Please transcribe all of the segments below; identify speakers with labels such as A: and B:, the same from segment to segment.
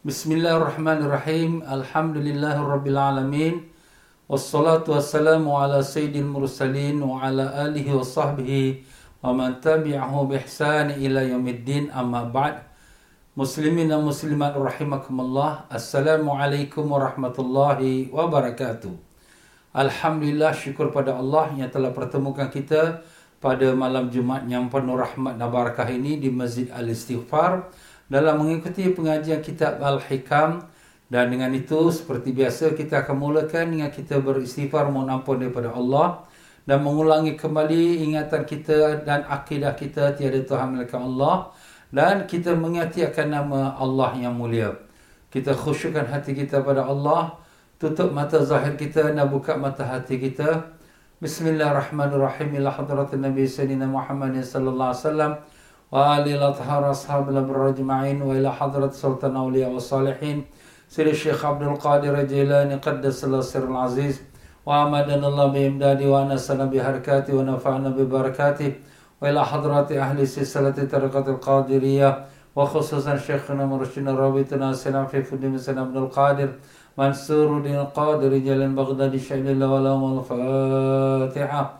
A: Bismillahirrahmanirrahim. Alhamdulillahirrabbilalamin. Wassalatu wassalamu ala sayyidil mursalin wa ala alihi wa sahbihi wa man tabi'ahu bi ihsan ila yaumiddin amma ba'd. Muslimin dan muslimat rahimakumullah. Assalamualaikum warahmatullahi wabarakatuh. Alhamdulillah syukur pada Allah yang telah pertemukan kita pada malam Jumaat yang penuh rahmat dan barakah ini di Masjid Al-Istighfar dalam mengikuti pengajian kitab Al-Hikam dan dengan itu seperti biasa kita akan mulakan dengan kita beristighfar mohon ampun daripada Allah dan mengulangi kembali ingatan kita dan akidah kita tiada Tuhan melainkan Allah dan kita mengingati akan nama Allah yang mulia. Kita khusyukkan hati kita pada Allah, tutup mata zahir kita dan buka mata hati kita. Bismillahirrahmanirrahim. Ila hadratin Nabi Sayyidina Muhammad sallallahu alaihi wasallam. وآل الأطهار أصحاب الأبرار أجمعين وإلى حضرة سلطان أولياء والصالحين. سيد الشيخ عبد القادر الجيلاني قدس الله السر العزيز وأمدنا الله بإمداده وأنسنا بحركاته ونفعنا ببركاته. وإلى حضرة أهل سلسلة طريقة القادرية وخصوصا شيخنا مرشدنا رابطنا السلام في فدم سلام عبد القادر منصور الدين القادر جل بغداد شهد الله ولهم الفاتحة.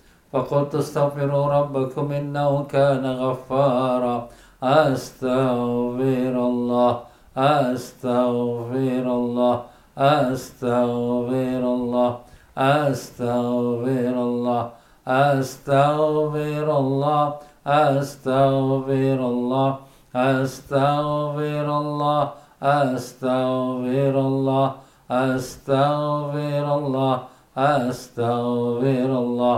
A: فقلت استغفروا ربكم إنه كان غفارا. أستغفر الله أستغفر الله أستغفر الله أستغفر الله أستغفر الله أستغفر الله أستغفر الله أستغفر الله أستغفر الله أستغفر الله.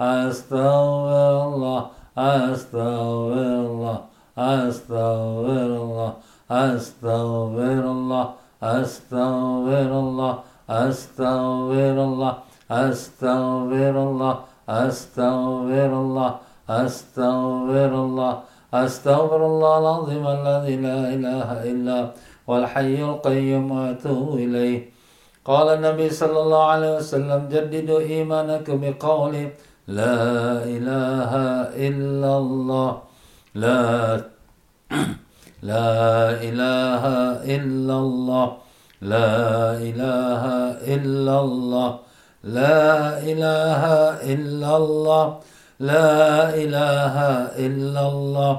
A: أستغفر الله أستغفر الله أستغفر الله أستغفر الله أستغفر الله أستغفر الله أستغفر الله أستغفر الله أستغفر الله أستغفر الله العظيم الذي لا إله إلا هو الحي القيوم وأتوب إليه. قال النبي صلى الله عليه وسلم جددوا إيمانكم بقوله لا إله إلا الله. لا لا إله إلا الله. لا إله إلا الله. لا إله إلا الله. لا إله إلا الله.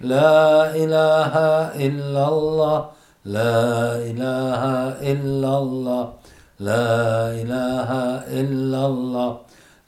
A: لا إله إلا الله. لا إله إلا الله. لا إله إلا الله.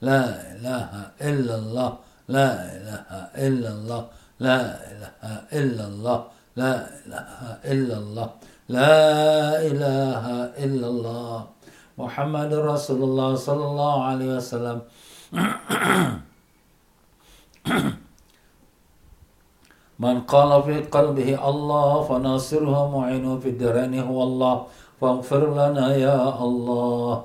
A: لا إله إلا الله. لا إله إلا الله. لا إله إلا الله. لا إله إلا الله. لا إله إلا الله. محمد رسول الله صلى الله عليه وسلم. من قال في قلبه الله فناصره معينه في الدرين هو الله. فاغفر لنا يا الله.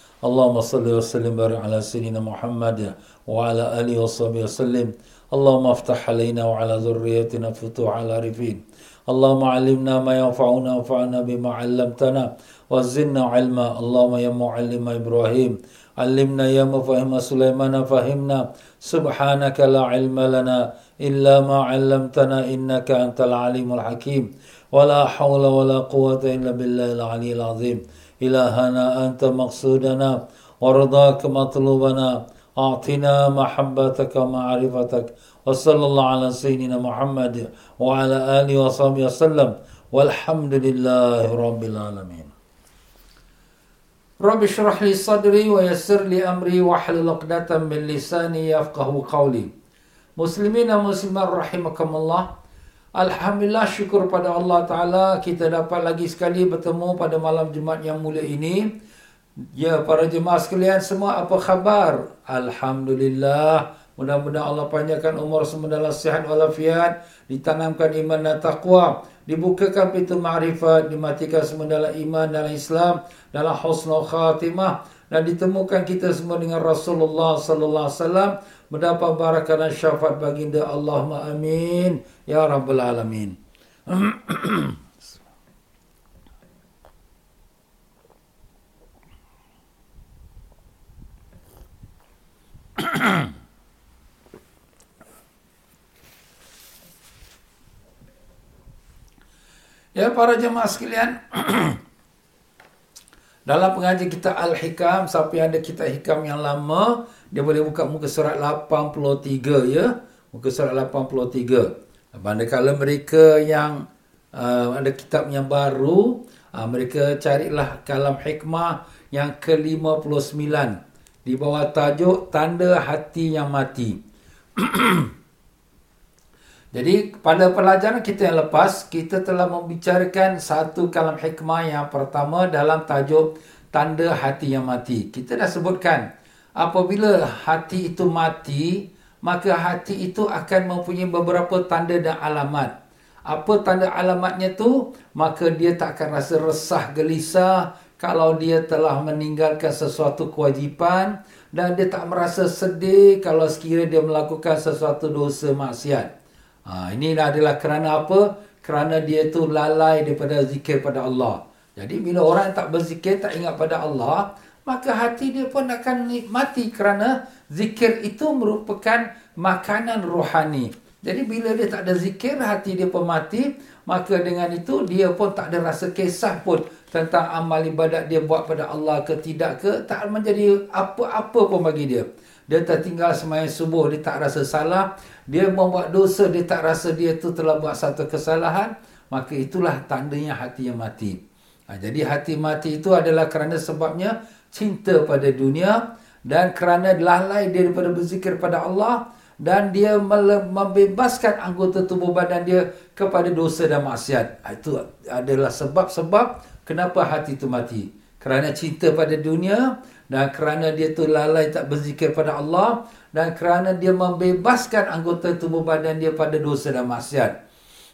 A: اللهم صل وسلم وبارك على سيدنا محمد وعلى آله وصحبه وسلم. اللهم افتح علينا وعلى ذريتنا فتوح على رفين اللهم علمنا ما ينفعنا وانفعنا بما علمتنا. وزدنا علما. اللهم يا معلم إبراهيم. علمنا يا مفهم سليمان فهمنا. سبحانك لا علم لنا إلا ما علمتنا إنك أنت العليم الحكيم. ولا حول ولا قوة إلا بالله العلي العظيم. إلهنا أنت مقصودنا ورضاك مطلوبنا. أعطنا محبتك ومعرفتك وصلى الله على سيدنا محمد وعلى آله وصحبه وسلم. والحمد لله رب العالمين. رب اشرح لي صدري ويسر لي أمري واحلل عقدة من لساني يفقه قولي. مسلمين ومسلمات رحمكم الله. Alhamdulillah syukur pada Allah Ta'ala kita dapat lagi sekali bertemu pada malam Jumat yang mulia ini. Ya para jemaah sekalian semua apa khabar? Alhamdulillah. Mudah-mudahan Allah panjangkan umur semua dalam sihat walafiat. Ditanamkan iman dan taqwa. Dibukakan pintu ma'rifat. Dimatikan semua dalam iman dalam Islam. Dalam husnul khatimah. Dan ditemukan kita semua dengan Rasulullah Sallallahu Alaihi Wasallam mendapat barakah dan syafaat baginda Allahumma amin. Ya rabbal alamin. Ya para jemaah sekalian Dalam pengajian kita Al-Hikam yang ada kita Hikam yang lama Dia boleh buka muka surat 83 ya. Muka surat 83 Manakala mereka yang uh, Ada kitab yang baru uh, Mereka carilah kalam hikmah Yang ke-59 Di bawah tajuk Tanda hati yang mati. Jadi pada pelajaran kita yang lepas kita telah membicarakan satu kalam hikmah yang pertama dalam tajuk tanda hati yang mati. Kita dah sebutkan apabila hati itu mati maka hati itu akan mempunyai beberapa tanda dan alamat. Apa tanda alamatnya tu? Maka dia tak akan rasa resah gelisah kalau dia telah meninggalkan sesuatu kewajipan dan dia tak merasa sedih kalau sekiranya dia melakukan sesuatu dosa maksiat. Ha, ini adalah kerana apa? Kerana dia tu lalai daripada zikir pada Allah. Jadi bila orang tak berzikir, tak ingat pada Allah, maka hati dia pun akan mati kerana zikir itu merupakan makanan rohani. Jadi bila dia tak ada zikir, hati dia pun mati, maka dengan itu dia pun tak ada rasa kisah pun tentang amal ibadat dia buat pada Allah ke tidak ke, tak menjadi apa-apa pun bagi dia. Dia tertinggal semayang subuh, dia tak rasa salah. Dia membuat dosa, dia tak rasa dia tu telah buat satu kesalahan. Maka itulah tandanya hati yang mati. Ha, jadi hati mati itu adalah kerana sebabnya cinta pada dunia. Dan kerana lalai daripada berzikir pada Allah. Dan dia membebaskan anggota tubuh badan dia kepada dosa dan maksiat. Ha, itu adalah sebab-sebab kenapa hati itu mati. Kerana cinta pada dunia dan kerana dia tu lalai tak berzikir pada Allah dan kerana dia membebaskan anggota tubuh badan dia pada dosa dan maksiat.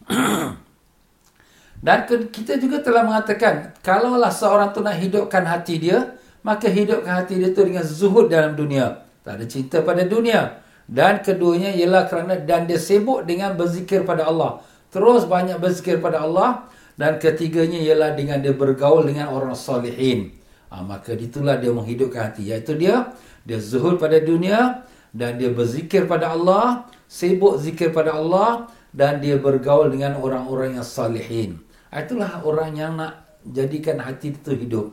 A: dan kita juga telah mengatakan kalaulah seorang tu nak hidupkan hati dia, maka hidupkan hati dia tu dengan zuhud dalam dunia. Tak ada cinta pada dunia. Dan keduanya ialah kerana dan dia sibuk dengan berzikir pada Allah. Terus banyak berzikir pada Allah dan ketiganya ialah dengan dia bergaul dengan orang salihin ha, maka itulah dia menghidupkan hati iaitu dia dia zuhud pada dunia dan dia berzikir pada Allah sibuk zikir pada Allah dan dia bergaul dengan orang-orang yang salihin itulah orang yang nak jadikan hati itu hidup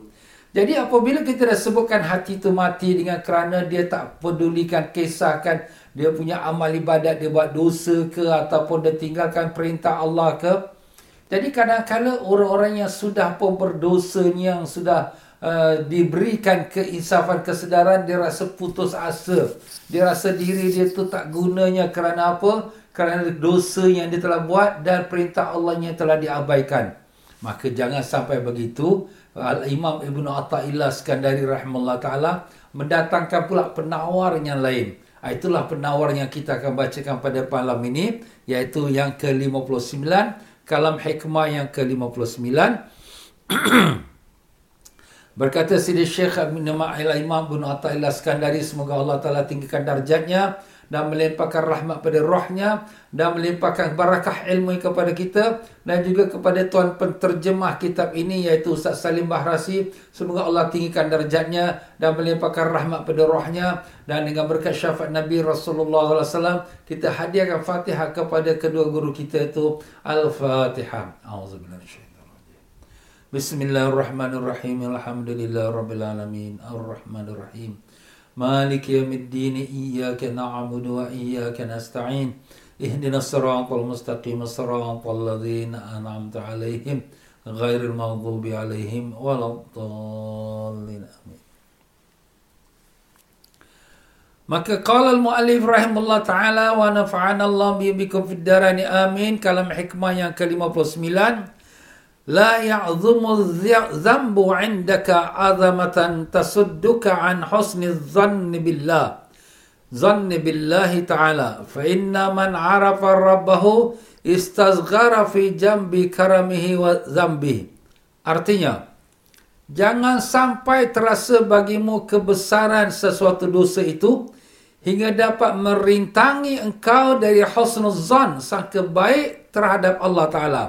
A: jadi apabila kita dah sebutkan hati itu mati dengan kerana dia tak pedulikan kisahkan dia punya amal ibadat dia buat dosa ke ataupun dia tinggalkan perintah Allah ke jadi kadang-kadang orang-orang yang sudah pun berdosa yang sudah uh, diberikan keinsafan kesedaran dia rasa putus asa. Dia rasa diri dia tu tak gunanya kerana apa? Kerana dosa yang dia telah buat dan perintah Allah yang telah diabaikan. Maka jangan sampai begitu Al-Imam Ibn Atta'illah Skandari rahimahullah ta'ala mendatangkan pula penawar yang lain. Ah, itulah penawar yang kita akan bacakan pada malam ini iaitu yang ke-59 kalam hikmah yang ke-59 berkata Sidi Syekh Imam Ibn Atta'illah Skandari semoga Allah Ta'ala tinggikan darjatnya dan melimpahkan rahmat pada rohnya dan melimpahkan barakah ilmu kepada kita dan juga kepada tuan penterjemah kitab ini iaitu Ustaz Salim Bahrasi. Semoga Allah tinggikan darjatnya dan melimpahkan rahmat pada rohnya. Dan dengan berkat syafaat Nabi Rasulullah SAW kita hadiahkan Fatihah kepada kedua guru kita itu Al-Fatihah. Bismillahirrahmanirrahim. Alhamdulillah Rabbil Alamin. Ar-Rahmanirrahim مالك يوم الدين إياك نعبد وإياك نستعين. اهدنا الصراط المستقيم الصراط الذين أنعمت عليهم غير المغضوب عليهم ولا الضالين. آمين. Maka qala al-muallif rahimahullah taala wa nafa'ana Allah bikum fid darani amin. Kalam hikmah yang ke-59 لا يعظم الذنب عندك عظمة تصدك عن حسن الظن بالله ظن بالله تعالى فإن من عرف ربه استصغر في جنب كرمه وذنبه Artinya, jangan sampai terasa bagimu kebesaran sesuatu dosa itu hingga dapat merintangi engkau dari husnul zan sangka baik terhadap Allah Ta'ala.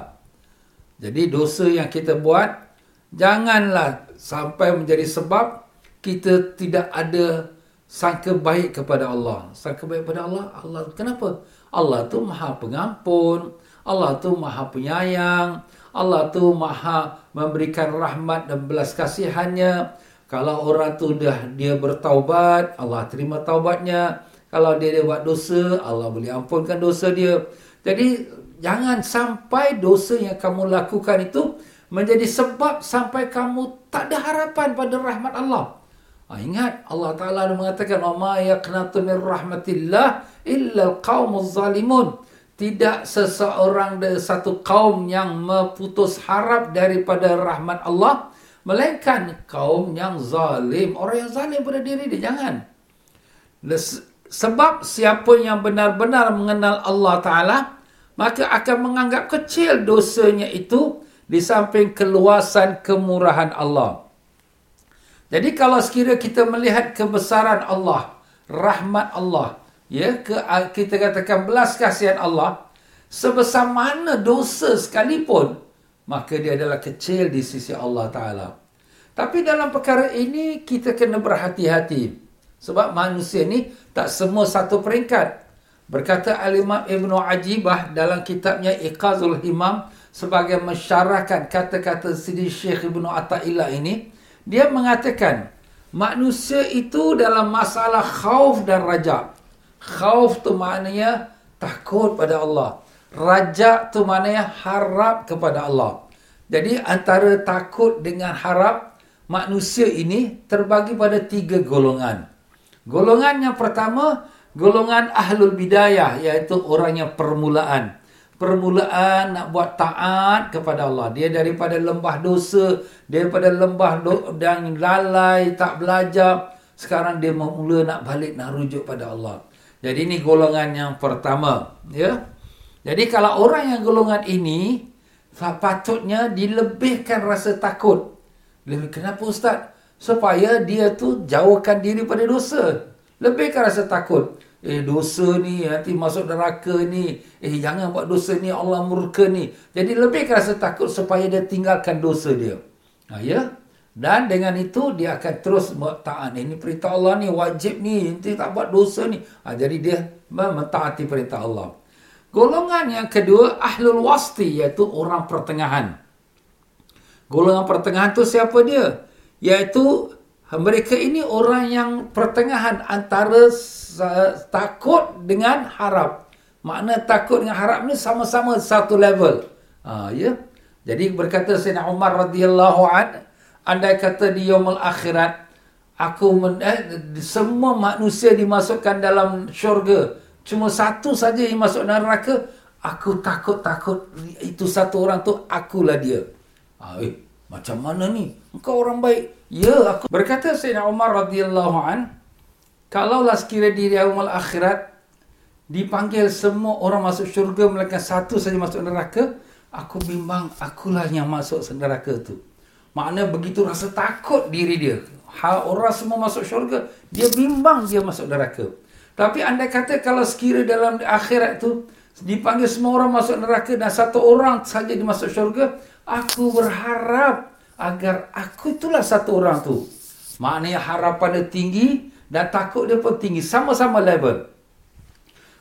A: Jadi dosa yang kita buat janganlah sampai menjadi sebab kita tidak ada sangka baik kepada Allah. Sangka baik kepada Allah, Allah kenapa? Allah tu Maha Pengampun, Allah tu Maha Penyayang, Allah tu Maha memberikan rahmat dan belas kasihannya. Kalau orang tu dah dia bertaubat, Allah terima taubatnya. Kalau dia dia buat dosa, Allah boleh ampunkan dosa dia. Jadi Jangan sampai dosa yang kamu lakukan itu menjadi sebab sampai kamu tak ada harapan pada rahmat Allah. Ha, ingat Allah Taala mengatakan ma yaqnatu min rahmatillah illa alqaumuz zalimun. Tidak seseorang dari satu kaum yang memutus harap daripada rahmat Allah melainkan kaum yang zalim. Orang yang zalim pada diri dia jangan. Sebab siapa yang benar-benar mengenal Allah Taala maka akan menganggap kecil dosanya itu di samping keluasan kemurahan Allah. Jadi kalau sekiranya kita melihat kebesaran Allah, rahmat Allah, ya, ke, kita katakan belas kasihan Allah, sebesar mana dosa sekalipun, maka dia adalah kecil di sisi Allah Ta'ala. Tapi dalam perkara ini, kita kena berhati-hati. Sebab manusia ni tak semua satu peringkat. Berkata Al-Imam Ibn Ajibah dalam kitabnya Iqazul Himam sebagai mensyarahkan kata-kata Sidi Syekh Ibn Atta'illah ini, dia mengatakan manusia itu dalam masalah khauf dan raja. Khauf tu maknanya takut pada Allah. Raja tu maknanya harap kepada Allah. Jadi antara takut dengan harap, manusia ini terbagi pada tiga golongan. Golongan yang pertama, golongan ahlul bidayah iaitu orang yang permulaan. Permulaan nak buat taat kepada Allah. Dia daripada lembah dosa daripada lembah do dan lalai tak belajar sekarang dia mula nak balik nak rujuk pada Allah. Jadi ini golongan yang pertama ya. Jadi kalau orang yang golongan ini patutnya dilebihkan rasa takut. Lebih kenapa ustaz? Supaya dia tu jauhkan diri pada dosa. Lebihkan rasa takut Eh dosa ni nanti masuk neraka ni. Eh jangan buat dosa ni Allah murka ni. Jadi lebih rasa takut supaya dia tinggalkan dosa dia. Ha, ya? Dan dengan itu dia akan terus taat. Ini perintah Allah ni wajib ni. Nanti tak buat dosa ni. Ha, jadi dia mentaati perintah Allah. Golongan yang kedua ahlul wasti iaitu orang pertengahan. Golongan pertengahan tu siapa dia? Iaitu Mereka ini orang yang pertengahan antara takut dengan harap. Makna takut dengan harap ni sama-sama satu level. Ha, ya. Jadi berkata Sayyidina Umar radhiyallahu an, andai kata di yaumul akhirat aku men, eh, semua manusia dimasukkan dalam syurga, cuma satu saja yang masuk neraka, aku takut-takut itu satu orang tu akulah dia. Ha, eh, macam mana ni? Engkau orang baik. Ya, aku berkata Sayyidina Umar radhiyallahu an, kalaulah sekiranya di yaumul akhirat dipanggil semua orang masuk syurga melainkan satu saja masuk neraka, aku bimbang akulah yang masuk neraka tu. Makna begitu rasa takut diri dia. Ha, orang semua masuk syurga, dia bimbang dia masuk neraka. Tapi anda kata kalau sekiranya dalam akhirat tu dipanggil semua orang masuk neraka dan satu orang saja dimasuk syurga, aku berharap agar aku itulah satu orang tu. Maknanya harapan dia tinggi dan takut dia pun tinggi. Sama-sama level.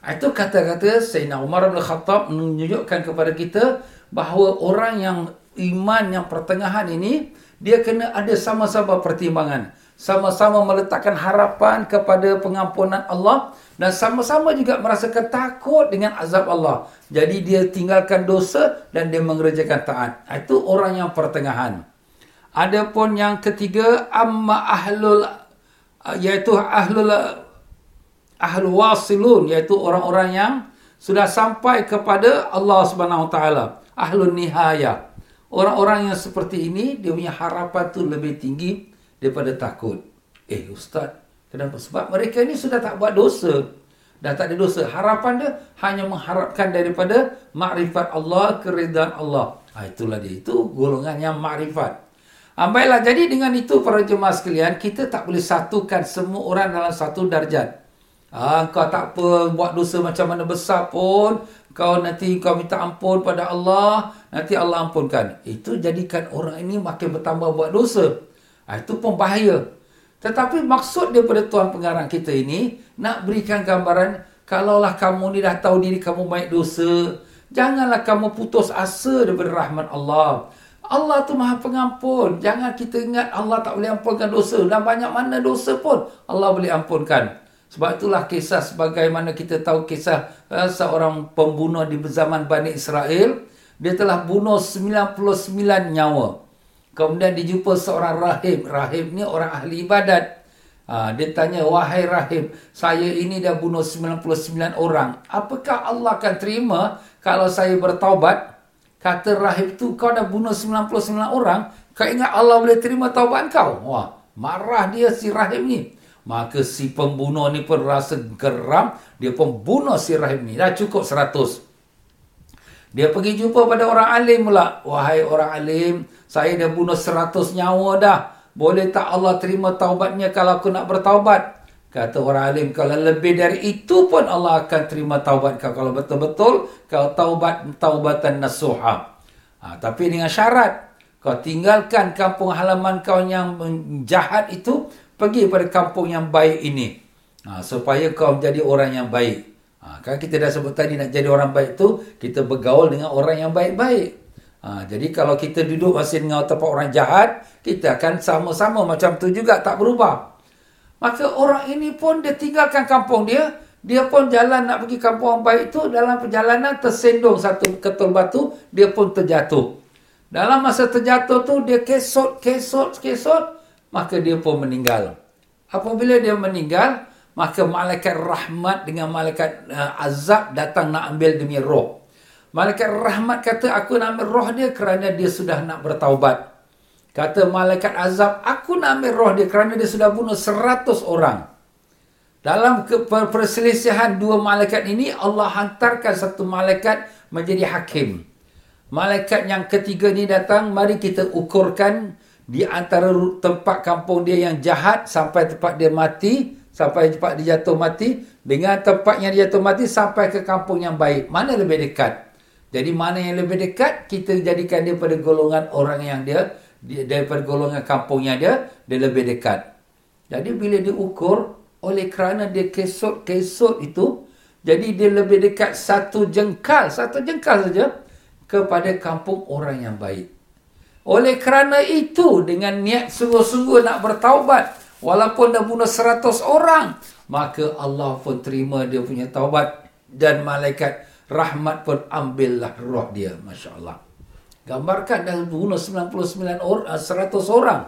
A: Itu kata-kata Sayyidina Umar bin Khattab menunjukkan kepada kita bahawa orang yang iman yang pertengahan ini, dia kena ada sama-sama pertimbangan. Sama-sama meletakkan harapan kepada pengampunan Allah dan sama-sama juga merasakan takut dengan azab Allah. Jadi dia tinggalkan dosa dan dia mengerjakan taat. Itu orang yang pertengahan. Adapun yang ketiga amma ahlul iaitu ahlul ahlul wasilun iaitu orang-orang yang sudah sampai kepada Allah Subhanahu taala ahlul nihaya orang-orang yang seperti ini dia punya harapan tu lebih tinggi daripada takut eh ustaz kenapa? Sebab mereka ini sudah tak buat dosa. Dah tak ada dosa. Harapan dia hanya mengharapkan daripada makrifat Allah keridaan Allah. Ha, itulah dia. Itu golongan yang makrifat. Ha, baiklah, jadi dengan itu para jemaah sekalian, kita tak boleh satukan semua orang dalam satu darjat. Ha, kau tak apa, buat dosa macam mana besar pun, kau nanti kau minta ampun pada Allah, nanti Allah ampunkan. Itu jadikan orang ini makin bertambah buat dosa. Ha, itu pun bahaya. Tetapi maksud daripada Tuhan pengarang kita ini, nak berikan gambaran, kalaulah kamu ni dah tahu diri kamu baik dosa, janganlah kamu putus asa daripada rahmat Allah. Allah tu maha pengampun. Jangan kita ingat Allah tak boleh ampunkan dosa. Dan banyak mana dosa pun Allah boleh ampunkan. Sebab itulah kisah sebagaimana kita tahu kisah uh, seorang pembunuh di zaman Bani Israel. Dia telah bunuh 99 nyawa. Kemudian dijumpa seorang rahim. Rahim ni orang ahli ibadat. Ha, dia tanya, wahai rahim, saya ini dah bunuh 99 orang. Apakah Allah akan terima kalau saya bertaubat? kata rahib tu kau dah bunuh 99 orang, kau ingat Allah boleh terima taubat kau? Wah, marah dia si rahib ni. Maka si pembunuh ni pun rasa geram, dia pun bunuh si rahib ni. Dah cukup 100. Dia pergi jumpa pada orang alim pula. Wahai orang alim, saya dah bunuh 100 nyawa dah. Boleh tak Allah terima taubatnya kalau aku nak bertaubat? Kata orang alim, kalau lebih dari itu pun Allah akan terima taubat kau. Kalau betul-betul kau taubat taubatan nasuha. Ha, tapi dengan syarat, kau tinggalkan kampung halaman kau yang jahat itu, pergi pada kampung yang baik ini. Ha, supaya kau menjadi orang yang baik. Ha, kan kita dah sebut tadi nak jadi orang baik tu, kita bergaul dengan orang yang baik-baik. Ha, jadi kalau kita duduk masih dengan tempat orang jahat, kita akan sama-sama macam tu juga, tak berubah. Maka orang ini pun dia tinggalkan kampung dia. Dia pun jalan nak pergi kampung yang baik itu. Dalam perjalanan tersendung satu ketul batu. Dia pun terjatuh. Dalam masa terjatuh tu dia kesot, kesot, kesot. Maka dia pun meninggal. Apabila dia meninggal. Maka malaikat rahmat dengan malaikat uh, azab datang nak ambil demi roh. Malaikat rahmat kata aku nak ambil roh dia kerana dia sudah nak bertaubat. Kata malaikat azab, aku nak ambil roh dia kerana dia sudah bunuh seratus orang. Dalam perselisihan dua malaikat ini, Allah hantarkan satu malaikat menjadi hakim. Malaikat yang ketiga ni datang, mari kita ukurkan di antara tempat kampung dia yang jahat sampai tempat dia mati, sampai tempat dia jatuh mati, dengan tempat yang dia jatuh mati sampai ke kampung yang baik. Mana lebih dekat? Jadi mana yang lebih dekat, kita jadikan dia pada golongan orang yang dia daripada golongan kampungnya dia, dia lebih dekat. Jadi bila diukur, oleh kerana dia kesot-kesot itu, jadi dia lebih dekat satu jengkal, satu jengkal saja kepada kampung orang yang baik. Oleh kerana itu dengan niat sungguh-sungguh nak bertaubat walaupun dah bunuh seratus orang maka Allah pun terima dia punya taubat dan malaikat rahmat pun ambillah roh dia masya-Allah. Gambarkan dah bunuh 99 orang 100 orang.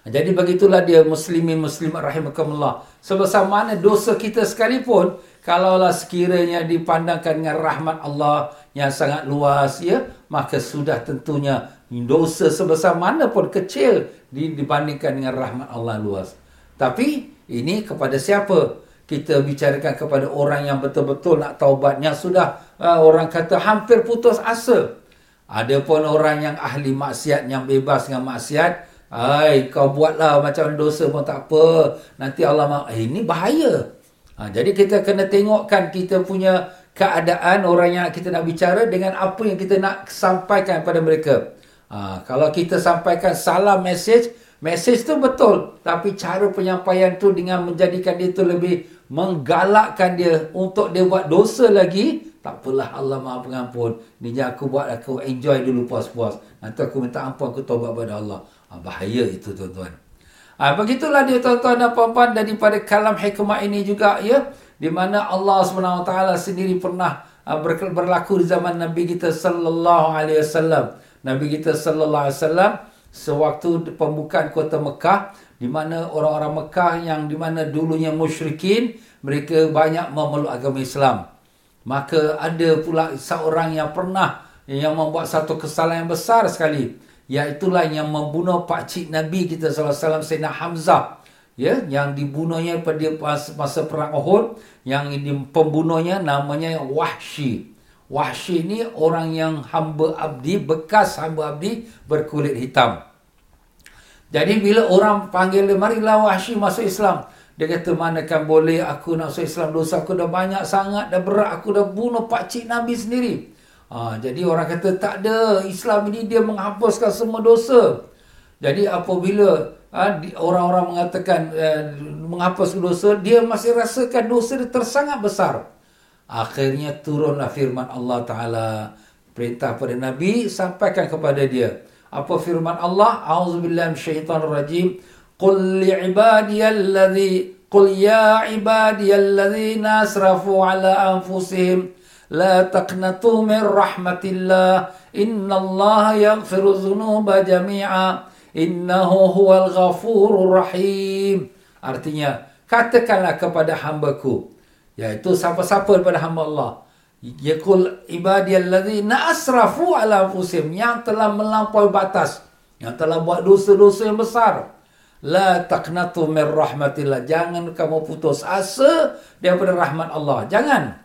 A: Jadi begitulah dia muslimin muslimat rahimakumullah. Sebesar mana dosa kita sekalipun kalaulah sekiranya dipandangkan dengan rahmat Allah yang sangat luas ya maka sudah tentunya dosa sebesar mana pun kecil dibandingkan dengan rahmat Allah luas. Tapi ini kepada siapa? Kita bicarakan kepada orang yang betul-betul nak taubat yang sudah uh, orang kata hampir putus asa. Ada pun orang yang ahli maksiat yang bebas dengan maksiat, ai kau buatlah macam dosa pun tak apa. Nanti Allah maaf. Eh, ini bahaya. Ha, jadi kita kena tengokkan kita punya keadaan orang yang kita nak bicara dengan apa yang kita nak sampaikan kepada mereka. Ha, kalau kita sampaikan salah message, message tu betul. Tapi cara penyampaian tu dengan menjadikan dia tu lebih menggalakkan dia untuk dia buat dosa lagi, tak apalah Allah maha pengampun. Je aku buat aku enjoy dulu puas-puas. Nanti aku minta ampun aku taubat pada Allah. Ha, bahaya itu tuan-tuan. Ha, begitulah dia tuan-tuan dan puan-puan daripada kalam hikmah ini juga ya. Di mana Allah SWT sendiri pernah ha, berlaku di zaman Nabi kita sallallahu alaihi wasallam. Nabi kita sallallahu alaihi wasallam sewaktu pembukaan kota Mekah di mana orang-orang Mekah yang di mana dulunya musyrikin mereka banyak memeluk agama Islam. Maka ada pula seorang yang pernah yang membuat satu kesalahan yang besar sekali iaitulah yang membunuh pak cik Nabi kita sallallahu alaihi wasallam Sayyidina Hamzah ya yang dibunuhnya pada masa perang Uhud yang ini pembunuhnya namanya Wahsy Wahsy ni orang yang hamba abdi, bekas hamba abdi berkulit hitam. Jadi bila orang panggil dia, marilah Wahsy masuk Islam. Dia kata, mana kan boleh aku nak masuk Islam. Dosa aku dah banyak sangat, dah berat. Aku dah bunuh pakcik Nabi sendiri. Ha, jadi orang kata, tak ada. Islam ini dia menghapuskan semua dosa. Jadi apabila ha, orang-orang mengatakan eh, menghapus dosa, dia masih rasakan dosa dia tersangat besar. Akhirnya turunlah firman Allah Ta'ala. Perintah pada Nabi, sampaikan kepada dia. Apa firman Allah? A'udzubillah syaitan rajim. Qul li'ibadiyalladhi Qul ya ibadiyalladhina asrafu ala anfusihim. La taqnatu min rahmatillah. Inna Allah yaghfiru dhunuba jami'a. Innahu huwal ghafurur rahim. Artinya, katakanlah kepada hambaku iaitu siapa-siapa daripada hamba Allah. Yaqul ibadiyallazina asrafu ala anfusihim. Yang telah melampaui batas. Yang telah buat dosa-dosa yang besar. La taqnatu min rahmatillah. Jangan kamu putus asa daripada rahmat Allah. Jangan.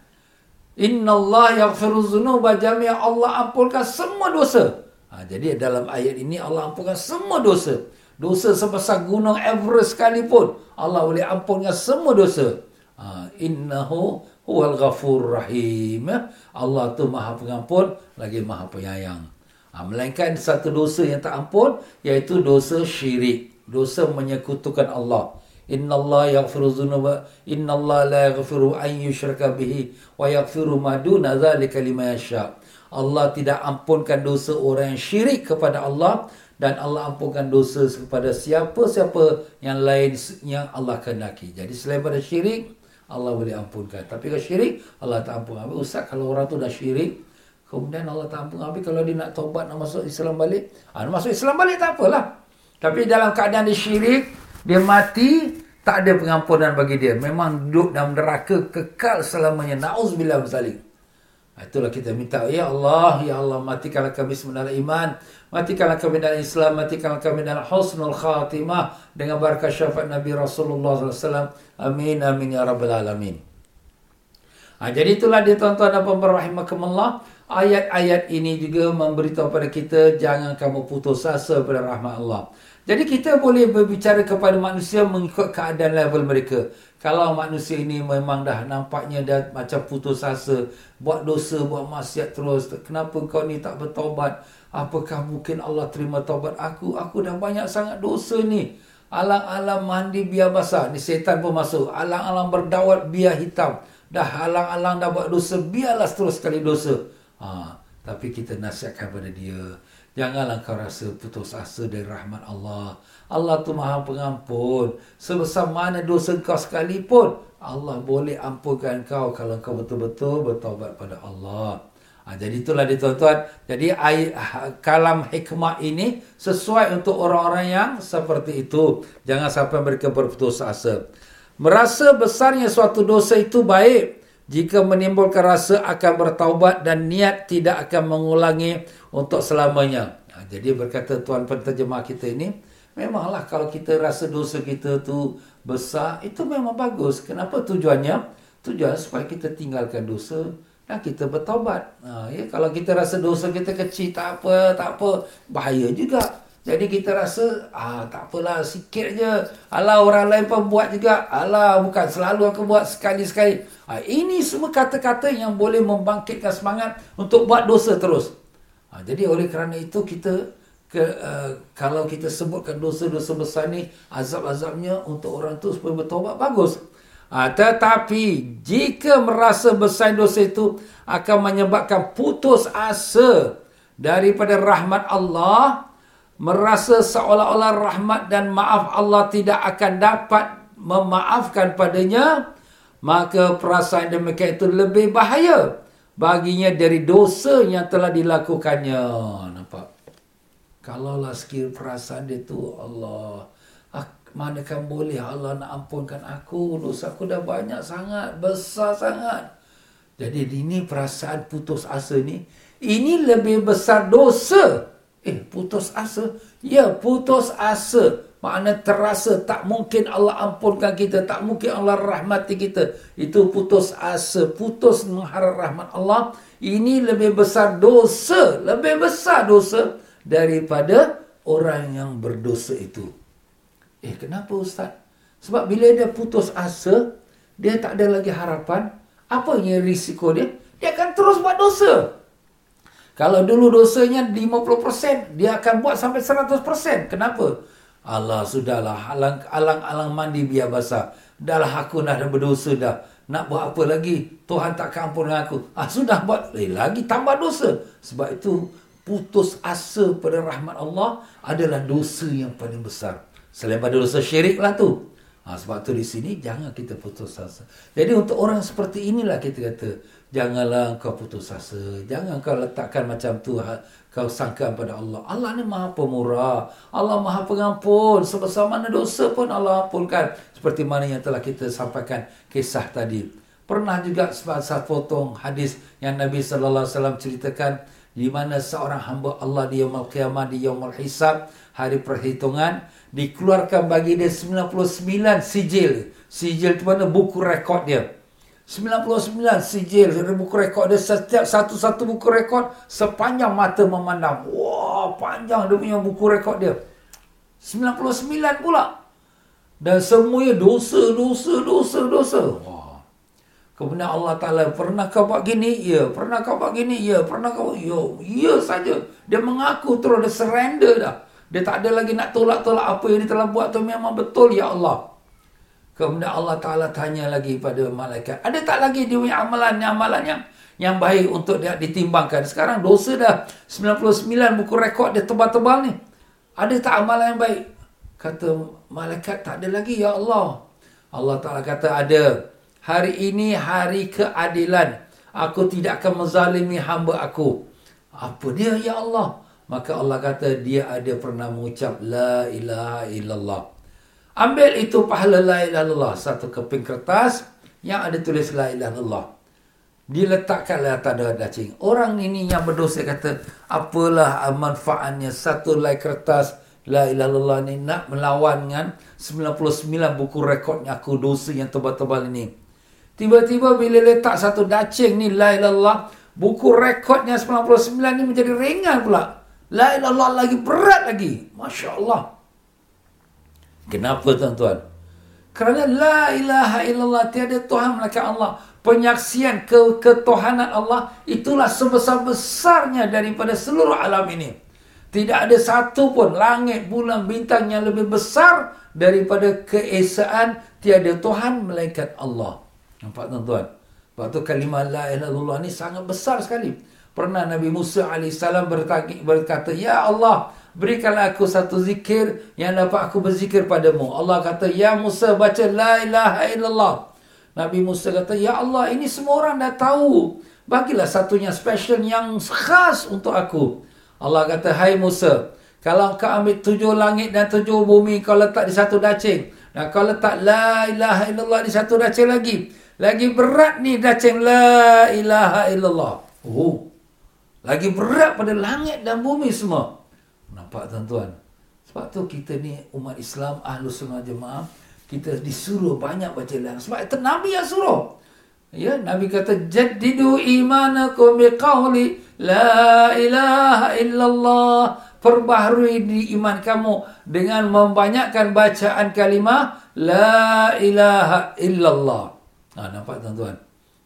A: Innallaha yaghfiru dzunuba jami'a Allah ampunkan semua dosa. Ha, jadi dalam ayat ini Allah ampunkan semua dosa. Dosa sebesar gunung Everest sekalipun. Allah boleh ampunkan semua dosa innahu huwal ghafur rahim. Allah tu maha pengampun lagi maha penyayang. Ha, melainkan satu dosa yang tak ampun iaitu dosa syirik. Dosa menyekutukan Allah. Inna Allah yaghfiru dhunuba Inna Allah la yaghfiru an yushraka bihi wa yaghfiru ma duna dhalika liman yasha. Allah tidak ampunkan dosa orang yang syirik kepada Allah dan Allah ampunkan dosa kepada siapa-siapa yang lain yang Allah kehendaki. Jadi selain pada syirik, Allah boleh ampunkan. Tapi kalau syirik, Allah tak ampun. Habis Ustaz, kalau orang tu dah syirik, kemudian Allah tak ampun. Habis kalau dia nak taubat, nak masuk Islam balik, ha, nak masuk Islam balik tak apalah. Tapi dalam keadaan dia syirik, dia mati, tak ada pengampunan bagi dia. Memang duduk dalam neraka kekal selamanya. Na'udzubillah bersalik. Ha, itulah kita minta, Ya Allah, Ya Allah, matikanlah kami sebenarnya iman. Matikanlah kami dalam Islam, matikanlah kami dalam husnul khatimah dengan barakah syafaat Nabi Rasulullah SAW. Amin, amin, ya Rabbal Alamin. Ha, jadi itulah dia tuan-tuan dan puan-puan rahimakumullah. Ayat-ayat ini juga memberitahu kepada kita jangan kamu putus asa pada rahmat Allah. Jadi kita boleh berbicara kepada manusia mengikut keadaan level mereka. Kalau manusia ini memang dah nampaknya dah macam putus asa, buat dosa, buat maksiat terus, kenapa kau ni tak bertaubat? Apakah mungkin Allah terima taubat aku? Aku dah banyak sangat dosa ni. Alang-alang mandi biar basah. Ni setan pun masuk. Alang-alang berdawat biar hitam. Dah alang-alang dah buat dosa. Biarlah terus sekali dosa. Ha, tapi kita nasihatkan pada dia. Janganlah kau rasa putus asa dari rahmat Allah. Allah tu maha pengampun. Sebesar mana dosa kau sekalipun, Allah boleh ampunkan kau kalau kau betul-betul bertaubat pada Allah. Ha, jadi itulah dia tuan-tuan. Jadi ayat, kalam hikmah ini sesuai untuk orang-orang yang seperti itu. Jangan sampai mereka berputus asa. Merasa besarnya suatu dosa itu baik jika menimbulkan rasa akan bertaubat dan niat tidak akan mengulangi untuk selamanya. Ha, jadi berkata tuan penterjemah kita ini, memanglah kalau kita rasa dosa kita tu besar, itu memang bagus. Kenapa tujuannya? Tujuan supaya kita tinggalkan dosa dan kita bertaubat. Ha, ya, kalau kita rasa dosa kita kecil, tak apa, tak apa, bahaya juga. Jadi kita rasa, ah tak apalah, sikit je. Alah orang lain pun buat juga. Alah bukan selalu aku buat sekali-sekali. Ah, ini semua kata-kata yang boleh membangkitkan semangat untuk buat dosa terus. Ah, jadi oleh kerana itu kita, ke, uh, kalau kita sebutkan dosa-dosa besar ni, azab-azabnya untuk orang tu supaya bertobat, bagus. Ah, tetapi jika merasa besar dosa itu akan menyebabkan putus asa daripada rahmat Allah, merasa seolah-olah rahmat dan maaf Allah tidak akan dapat memaafkan padanya, maka perasaan demikian itu lebih bahaya baginya dari dosa yang telah dilakukannya. Nampak? Kalaulah skill perasaan dia tu Allah, ah, manakah boleh Allah nak ampunkan aku? Dosa aku dah banyak sangat, besar sangat. Jadi ini perasaan putus asa ni, ini lebih besar dosa Eh, putus asa? Ya, putus asa. Makna terasa tak mungkin Allah ampunkan kita. Tak mungkin Allah rahmati kita. Itu putus asa. Putus mengharap rahmat Allah. Ini lebih besar dosa. Lebih besar dosa daripada orang yang berdosa itu. Eh, kenapa Ustaz? Sebab bila dia putus asa, dia tak ada lagi harapan. Apa yang risiko dia? Dia akan terus buat dosa. Kalau dulu dosanya 50%, dia akan buat sampai 100%. Kenapa? Allah sudahlah, alang-alang mandi biar basah. Dahlah aku dah berdosa dah. Nak buat apa lagi? Tuhan tak akan ampun dengan aku. Ah, sudah buat eh, lagi tambah dosa. Sebab itu putus asa pada rahmat Allah adalah dosa yang paling besar. Selain pada dosa syirik lah tu. Ha, sebab tu di sini jangan kita putus asa. Jadi untuk orang seperti inilah kita kata Janganlah kau putus asa. Jangan kau letakkan macam tu ha, kau sangka pada Allah. Allah ni maha pemurah. Allah maha pengampun. Sebesar mana dosa pun Allah ampunkan. Seperti mana yang telah kita sampaikan kisah tadi. Pernah juga satu potong hadis yang Nabi Wasallam ceritakan di mana seorang hamba Allah di Yaumul Qiyamah, di Yaumul Hisab, hari perhitungan, dikeluarkan bagi dia 99 sijil. Sijil itu mana buku rekod dia. 99 sijil buku rekod dia setiap satu-satu buku rekod sepanjang mata memandang. Wah, panjang dia punya buku rekod dia. 99 pula. Dan semuanya dosa, dosa, dosa, dosa. Wah. Kemudian Allah Ta'ala, pernah kau buat gini? Ya. Pernah kau buat gini? Ya. Pernah kau? Ya. Ya saja. Dia mengaku terus, dia surrender dah. Dia tak ada lagi nak tolak-tolak apa yang dia telah buat tu memang betul, Ya Allah. Kemudian Allah Ta'ala tanya lagi pada malaikat. Ada tak lagi dia punya amalan-amalan yang yang baik untuk dia ditimbangkan. Sekarang dosa dah 99 buku rekod dia tebal-tebal ni. Ada tak amalan yang baik? Kata malaikat tak ada lagi ya Allah. Allah Ta'ala kata ada. Hari ini hari keadilan. Aku tidak akan menzalimi hamba aku. Apa dia ya Allah? Maka Allah kata dia ada pernah mengucap La ilaha illallah. Ambil itu pahala la ilaha illallah. Satu keping kertas yang ada tulis la ilaha illallah. Diletakkanlah atas daun dacing. Orang ini yang berdosa kata, apalah manfaatnya satu lai kertas la ilaha illallah ni nak melawan dengan 99 buku rekodnya aku dosa yang tebal-tebal ini. Tiba-tiba bila letak satu dacing ni la ilaha buku rekodnya 99 ni menjadi ringan pula. La ilaha lagi berat lagi. Masya Allah. Kenapa tuan-tuan? Kerana la ilaha illallah tiada Tuhan melainkan Allah. Penyaksian ke ketuhanan Allah itulah sebesar-besarnya daripada seluruh alam ini. Tidak ada satu pun langit, bulan, bintang yang lebih besar daripada keesaan tiada Tuhan melainkan Allah. Nampak tuan-tuan? Waktu kalimah la ilaha illallah ni sangat besar sekali. Pernah Nabi Musa AS berkata, Ya Allah, berikanlah aku satu zikir yang dapat aku berzikir padamu. Allah kata, Ya Musa, baca La ilaha illallah. Nabi Musa kata, Ya Allah, ini semua orang dah tahu. Bagilah satunya special yang khas untuk aku. Allah kata, Hai Musa, kalau kau ambil tujuh langit dan tujuh bumi, kau letak di satu dacing. Dan kau letak La ilaha illallah di satu dacing lagi. Lagi berat ni dacing La ilaha illallah. Oh, lagi berat pada langit dan bumi semua. Nampak tuan-tuan? Sebab tu kita ni umat Islam, ahlu sunnah jemaah, kita disuruh banyak baca la Sebab itu Nabi yang suruh. Ya, Nabi kata, Jaddidu imanakum biqawli la ilaha illallah. Perbaharui di iman kamu dengan membanyakkan bacaan kalimah la ilaha illallah. Ha, nampak tuan-tuan?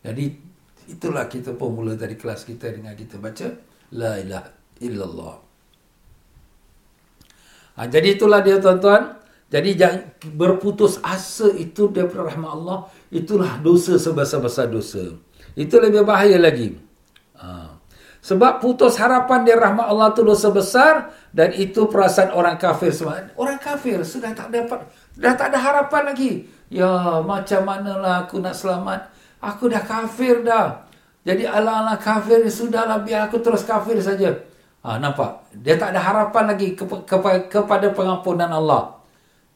A: Jadi Itulah kita pun mula dari kelas kita dengan kita baca La ilaha illallah. Ha, jadi itulah dia tuan-tuan. Jadi berputus asa itu daripada rahmat Allah. Itulah dosa sebesar-besar dosa. Itu lebih bahaya lagi. Ha. Sebab putus harapan dari rahmat Allah itu dosa besar. Dan itu perasaan orang kafir semua. Orang kafir sudah tak dapat. Dah tak ada harapan lagi. Ya macam manalah aku nak selamat. Aku dah kafir dah. Jadi ala-ala kafir sudahlah biar aku terus kafir saja. Ha, nampak? Dia tak ada harapan lagi kepa- kepa- kepada pengampunan Allah.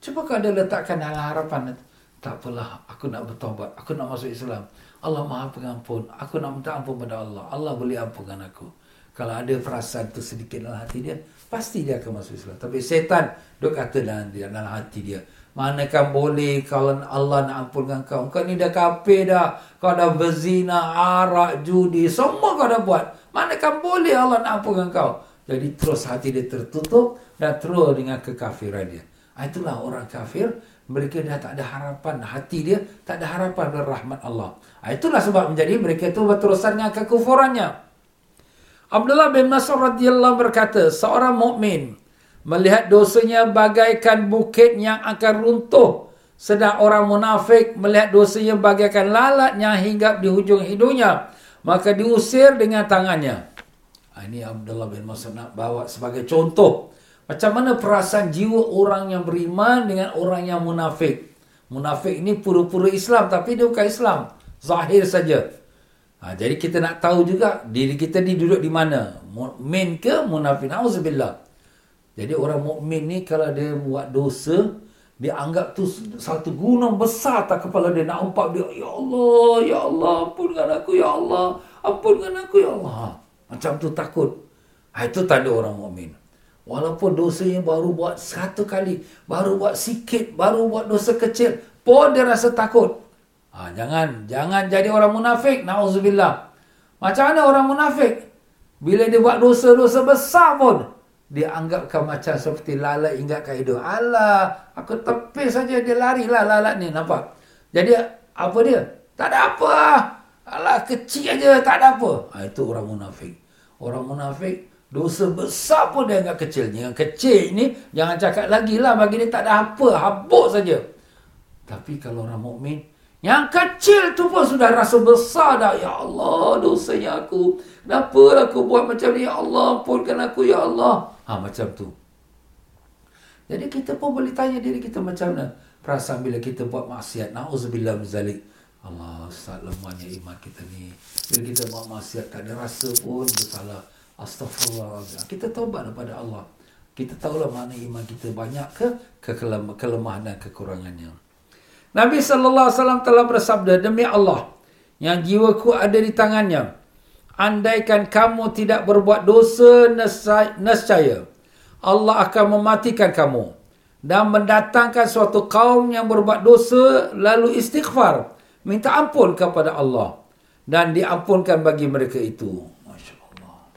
A: Cuba kau ada letakkan dalam harapan. Tak apalah, aku nak bertobat. Aku nak masuk Islam. Allah maha pengampun. Aku nak minta ampun pada Allah. Allah boleh ampunkan aku. Kalau ada perasaan tu sedikit dalam hati dia, pasti dia akan masuk Islam. Tapi setan, dia kata dalam, dalam hati dia, Manakah boleh kalau Allah nak ampunkan kau? Kau ni dah kafir dah. Kau dah berzina, arak, judi. Semua kau dah buat. Manakah boleh Allah nak ampunkan kau? Jadi terus hati dia tertutup dan terus dengan kekafiran dia. Ah, itulah orang kafir. Mereka dah tak ada harapan. Hati dia tak ada harapan dari rahmat Allah. Ah, itulah sebab menjadi mereka itu berterusan dengan kekufurannya. Abdullah bin Mas'ud radhiyallahu berkata, seorang mukmin melihat dosanya bagaikan bukit yang akan runtuh sedang orang munafik melihat dosanya bagaikan lalatnya hingga di hujung hidungnya maka diusir dengan tangannya. Ha, ini Abdullah bin Mas'ud nak bawa sebagai contoh. Macam mana perasaan jiwa orang yang beriman dengan orang yang munafik? Munafik ini pura-pura Islam tapi dia bukan Islam. Zahir saja. Ha, jadi kita nak tahu juga diri kita ni duduk di mana? Mukmin ke munafik? Auzubillah jadi orang mukmin ni kalau dia buat dosa, dia anggap tu satu gunung besar tak kepala dia nak umpat dia, Ya Allah, Ya Allah, ampunkan aku, Ya Allah, ampunkan aku, Ya Allah. Macam tu takut. Ha, itu tanda orang mukmin. Walaupun dosanya baru buat satu kali, baru buat sikit, baru buat dosa kecil, pun dia rasa takut. Ha, jangan, jangan jadi orang munafik. Nauzubillah. Macam mana orang munafik? Bila dia buat dosa-dosa besar pun, dia anggapkan macam seperti lalat ingat kat hidung. Alah, aku tepis saja dia larilah lalat ni, nampak? Jadi apa dia? Tak ada apa. Alah, kecil aja, tak ada apa. Ha, itu orang munafik. Orang munafik dosa besar pun dia anggap kecil. Yang kecil ni jangan cakap lagi lah bagi dia tak ada apa, habuk saja. Tapi kalau orang mukmin yang kecil tu pun sudah rasa besar dah. Ya Allah, dosanya aku. Kenapa aku buat macam ni? Ya Allah, ampunkan aku, Ya Allah. Ha, macam tu. Jadi kita pun boleh tanya diri kita macam mana perasaan bila kita buat maksiat. Na'udzubillah mizalik. Allah, saat lemahnya iman kita ni. Bila kita buat maksiat, tak ada rasa pun bersalah. Astaghfirullah. Kita taubat kepada Allah. Kita tahulah mana iman kita banyak ke kelemahan dan kekurangannya. Nabi SAW telah bersabda, Demi Allah, yang jiwaku ada di tangannya, andaikan kamu tidak berbuat dosa nescaya Allah akan mematikan kamu dan mendatangkan suatu kaum yang berbuat dosa lalu istighfar minta ampun kepada Allah dan diampunkan bagi mereka itu Masya-Allah.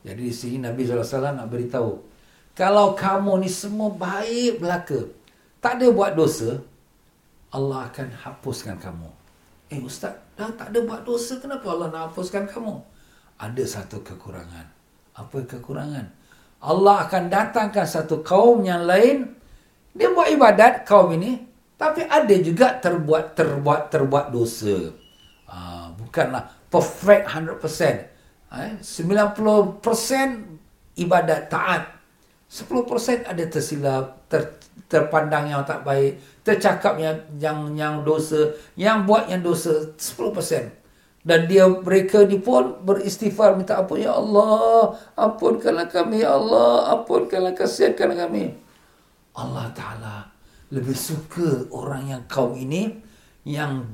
A: Jadi di sini Nabi SAW nak beritahu kalau kamu ni semua baik belaka tak ada buat dosa Allah akan hapuskan kamu. Eh ustaz, dah tak ada buat dosa kenapa Allah nak hapuskan kamu? Ada satu kekurangan. Apa kekurangan? Allah akan datangkan satu kaum yang lain. Dia buat ibadat kaum ini. Tapi ada juga terbuat terbuat terbuat dosa. Ha, bukanlah perfect 100%.
B: Eh, 90% ibadat taat. 10% ada tersilap, ter, terpandang yang tak baik, tercakap yang yang yang dosa, yang buat yang dosa 10%. Dan dia mereka ni pun beristighfar minta ampun ya Allah, ampunkanlah kami ya Allah, ampunkanlah kasihankanlah kami. Allah Taala lebih suka orang yang kaum ini yang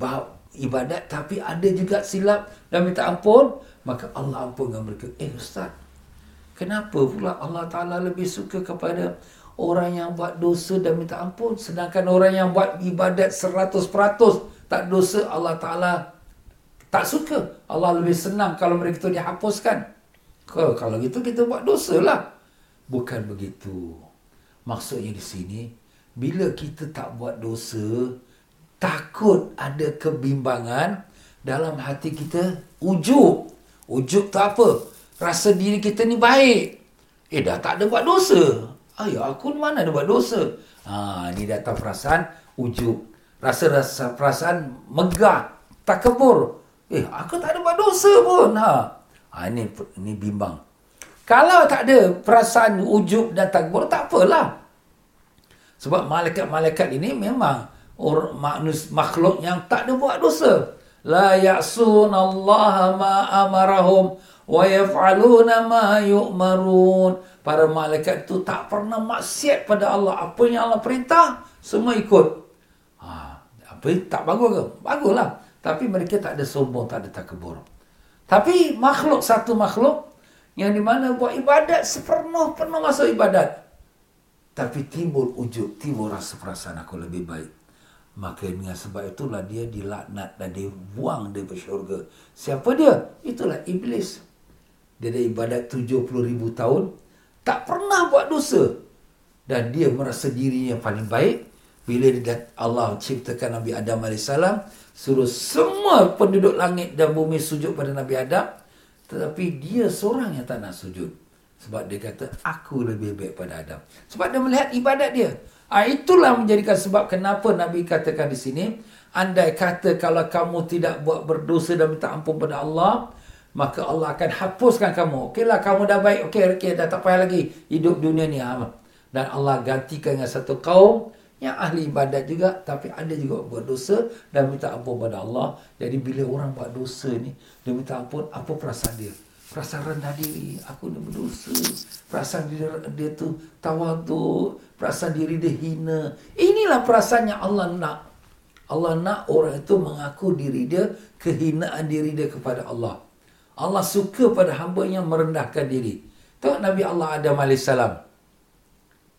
B: ibadat tapi ada juga silap dan minta ampun, maka Allah ampunkan mereka. Eh ustaz, kenapa pula Allah Taala lebih suka kepada orang yang buat dosa dan minta ampun sedangkan orang yang buat ibadat 100% tak dosa Allah Taala tak suka. Allah lebih senang kalau mereka itu dihapuskan. Kalau gitu kita buat dosa lah. Bukan begitu. Maksudnya di sini, bila kita tak buat dosa, takut ada kebimbangan dalam hati kita, ujuk. Ujuk tu apa? Rasa diri kita ni baik. Eh dah tak ada buat dosa. Ayah aku mana ada buat dosa? Ha, ni datang perasaan ujuk. Rasa-rasa perasaan megah, takabur. Eh, aku tak ada buat dosa pun. Ha. ha ini, ini bimbang. Kalau tak ada perasaan ujub dan takbur, tak apalah. Sebab malaikat-malaikat ini memang or, manus, makhluk yang tak ada buat dosa. La ya'sun Allah ma amarahum wa yaf'aluna ma yu'marun. Para malaikat itu tak pernah maksiat pada Allah. Apa yang Allah perintah, semua ikut. Ha, apa tak bagus ke? Baguslah. Tapi mereka tak ada sombong, tak ada takabur. Tapi makhluk, satu makhluk yang di mana buat ibadat sepenuh-penuh masuk ibadat. Tapi timbul ujub, timbul rasa perasaan aku lebih baik. Maka dengan sebab itulah dia dilaknat dan dibuang dari syurga. Siapa dia? Itulah iblis. Dia dah ibadat 70 ribu tahun. Tak pernah buat dosa. Dan dia merasa dirinya paling baik. Bila Allah ciptakan Nabi Adam AS suruh semua penduduk langit dan bumi sujud pada Nabi Adam tetapi dia seorang yang tak nak sujud. Sebab dia kata aku lebih baik pada Adam. Sebab dia melihat ibadat dia. Ha, itulah menjadikan sebab kenapa Nabi katakan di sini andai kata kalau kamu tidak buat berdosa dan minta ampun pada Allah maka Allah akan hapuskan kamu. Okeylah kamu dah baik. Okey okey dah tak payah lagi hidup dunia ni. Ha. dan Allah gantikan dengan satu kaum yang ahli ibadat juga tapi ada juga buat dosa dan minta ampun pada Allah. Jadi bila orang buat dosa ni dia minta ampun, apa perasaan dia? Perasaan rendah diri, aku ni berdosa. Perasaan dia, dia tu tawadu, perasaan diri dia hina. Inilah perasaan yang Allah nak. Allah nak orang itu mengaku diri dia, kehinaan diri dia kepada Allah. Allah suka pada hamba yang merendahkan diri. Tengok Nabi Allah Adam AS.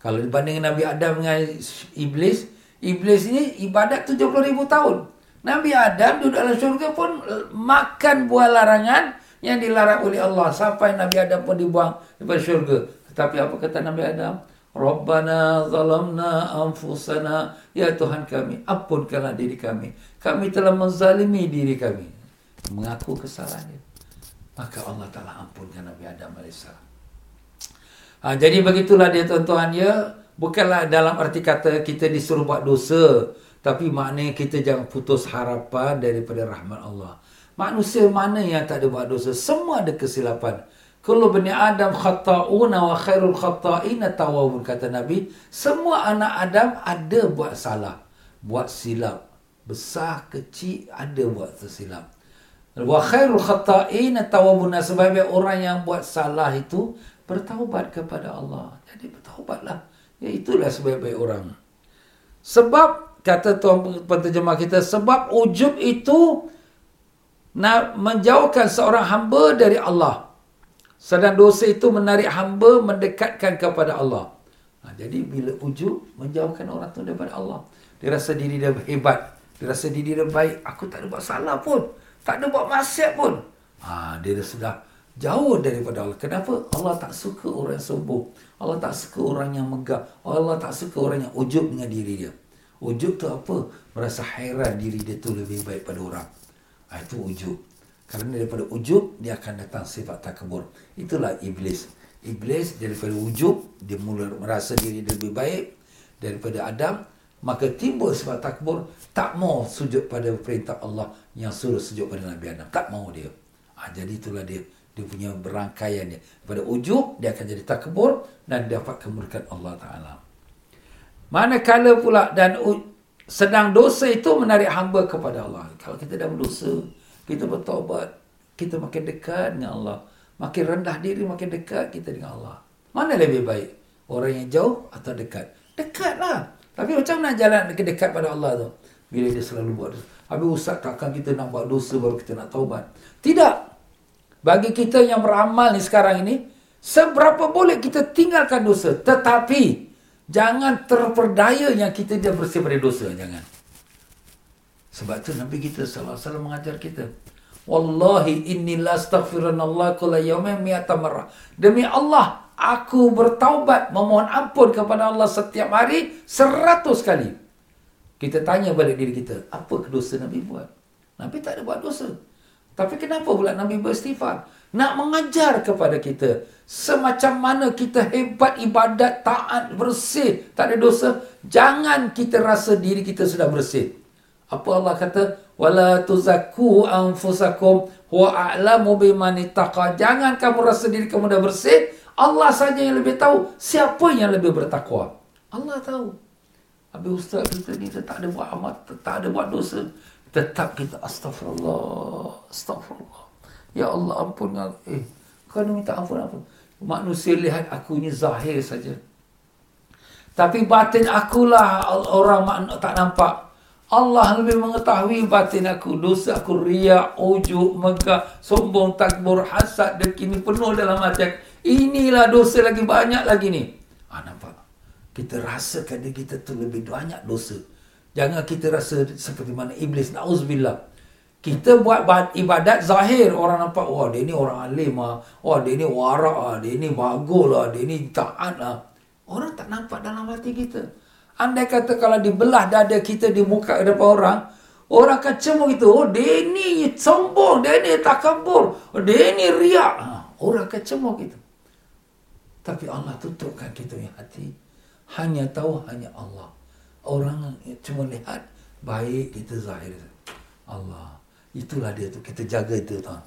B: Kalau dibandingkan Nabi Adam dengan Iblis, Iblis ini ibadat 70 ribu tahun. Nabi Adam duduk dalam syurga pun makan buah larangan yang dilarang oleh Allah. Sampai Nabi Adam pun dibuang daripada syurga. Tetapi apa kata Nabi Adam? Rabbana zalamna anfusana. Ya Tuhan kami, ampunkanlah diri kami. Kami telah menzalimi diri kami. Mengaku kesalahannya. Maka Allah telah ampunkan Nabi Adam AS. Ha, jadi begitulah dia tuan-tuan ya. Bukanlah dalam arti kata kita disuruh buat dosa. Tapi maknanya kita jangan putus harapan daripada rahmat Allah. Manusia mana yang tak ada buat dosa? Semua ada kesilapan. Kalau bani Adam khata'una wa khairul khata'ina tawawun kata Nabi. Semua anak Adam ada buat salah. Buat silap. Besar, kecil ada buat tersilap. Wa khairul khata'ina tawawun. Sebab orang yang buat salah itu bertaubat kepada Allah. Jadi bertaubatlah. Ya itulah sebaik-baik orang. Sebab kata tuan penterjemah kita sebab ujub itu nak menjauhkan seorang hamba dari Allah. Sedang dosa itu menarik hamba mendekatkan kepada Allah. Ha, jadi bila ujub menjauhkan orang tu daripada Allah. Dia rasa diri dia hebat. Dia rasa diri dia baik. Aku tak ada buat salah pun. Tak ada buat maksiat pun. Ha, dia dah sudah Jauh daripada Allah. Kenapa? Allah tak suka orang yang sombong. Allah tak suka orang yang megah. Allah tak suka orang yang ujub dengan diri dia. Ujub tu apa? Merasa hairan diri dia tu lebih baik pada orang. Ha, itu ujub. Kerana daripada ujub, dia akan datang sifat takabur. Itulah iblis. Iblis daripada ujub, dia mula merasa diri dia lebih baik daripada Adam. Maka timbul sifat takabur, tak mau sujud pada perintah Allah yang suruh sujud pada Nabi Adam. Tak mau dia. Ha, jadi itulah dia dia punya berangkaian dia. Pada ujung dia akan jadi takbur dan dapat kemurkaan Allah Taala. Manakala pula dan sedang dosa itu menarik hamba kepada Allah. Kalau kita dah berdosa, kita bertaubat, kita makin dekat dengan Allah. Makin rendah diri, makin dekat kita dengan Allah. Mana lebih baik? Orang yang jauh atau dekat? Dekatlah. Tapi macam mana jalan dekat pada Allah tu? Bila dia selalu buat dosa. Habis ustaz takkan kita nak buat dosa baru kita nak taubat. Tidak. Bagi kita yang beramal ni sekarang ini, seberapa boleh kita tinggalkan dosa. Tetapi, jangan terperdaya yang kita dia bersih pada dosa. Jangan. Sebab tu Nabi kita SAW mengajar kita. Wallahi inni la astaghfirullah kula yawmin mi'ata marrah. Demi Allah, aku bertaubat memohon ampun kepada Allah setiap hari seratus kali. Kita tanya balik diri kita, apa kedosa Nabi buat? Nabi tak ada buat dosa. Tapi kenapa pula Nabi beristighfar? Nak mengajar kepada kita semacam mana kita hebat ibadat, taat, bersih, tak ada dosa. Jangan kita rasa diri kita sudah bersih. Apa Allah kata? Wala tuzakku anfusakum huwa a'lamu biman ittaqa. Jangan kamu rasa diri kamu dah bersih. Allah saja yang lebih tahu siapa yang lebih bertakwa. Allah tahu. Habis ustaz kita ni tak ada buat amat, tak ada buat dosa. Tetap kita astagfirullah, astagfirullah. Ya Allah ampun eh kau ni minta ampun ampun. Manusia lihat aku ni zahir saja. Tapi batin akulah orang tak nampak. Allah lebih mengetahui batin aku. Dosa aku riak, ujuk, megah, sombong, takbur, hasad, deki ni penuh dalam hati. Inilah dosa lagi banyak lagi ni. Ah, nampak? kita rasakan diri kita tu lebih banyak dosa. Jangan kita rasa seperti mana iblis. Na'udzubillah. Kita buat ibadat zahir. Orang nampak, wah dia ni orang alim lah. Wah dia ni warak lah. Dia ni bagus lah. Dia ni taat lah. Orang tak nampak dalam hati kita. Andai kata kalau dibelah dada kita di muka depan orang, orang akan cemur gitu. Oh dia ni sombong. Dia ni takabur. Dia ni riak. Ha, orang akan cemur gitu. Tapi Allah tutupkan kita punya hati hanya tahu hanya Allah. Orang cuma lihat baik kita zahir. Allah. Itulah dia tu. Kita jaga itu tuan.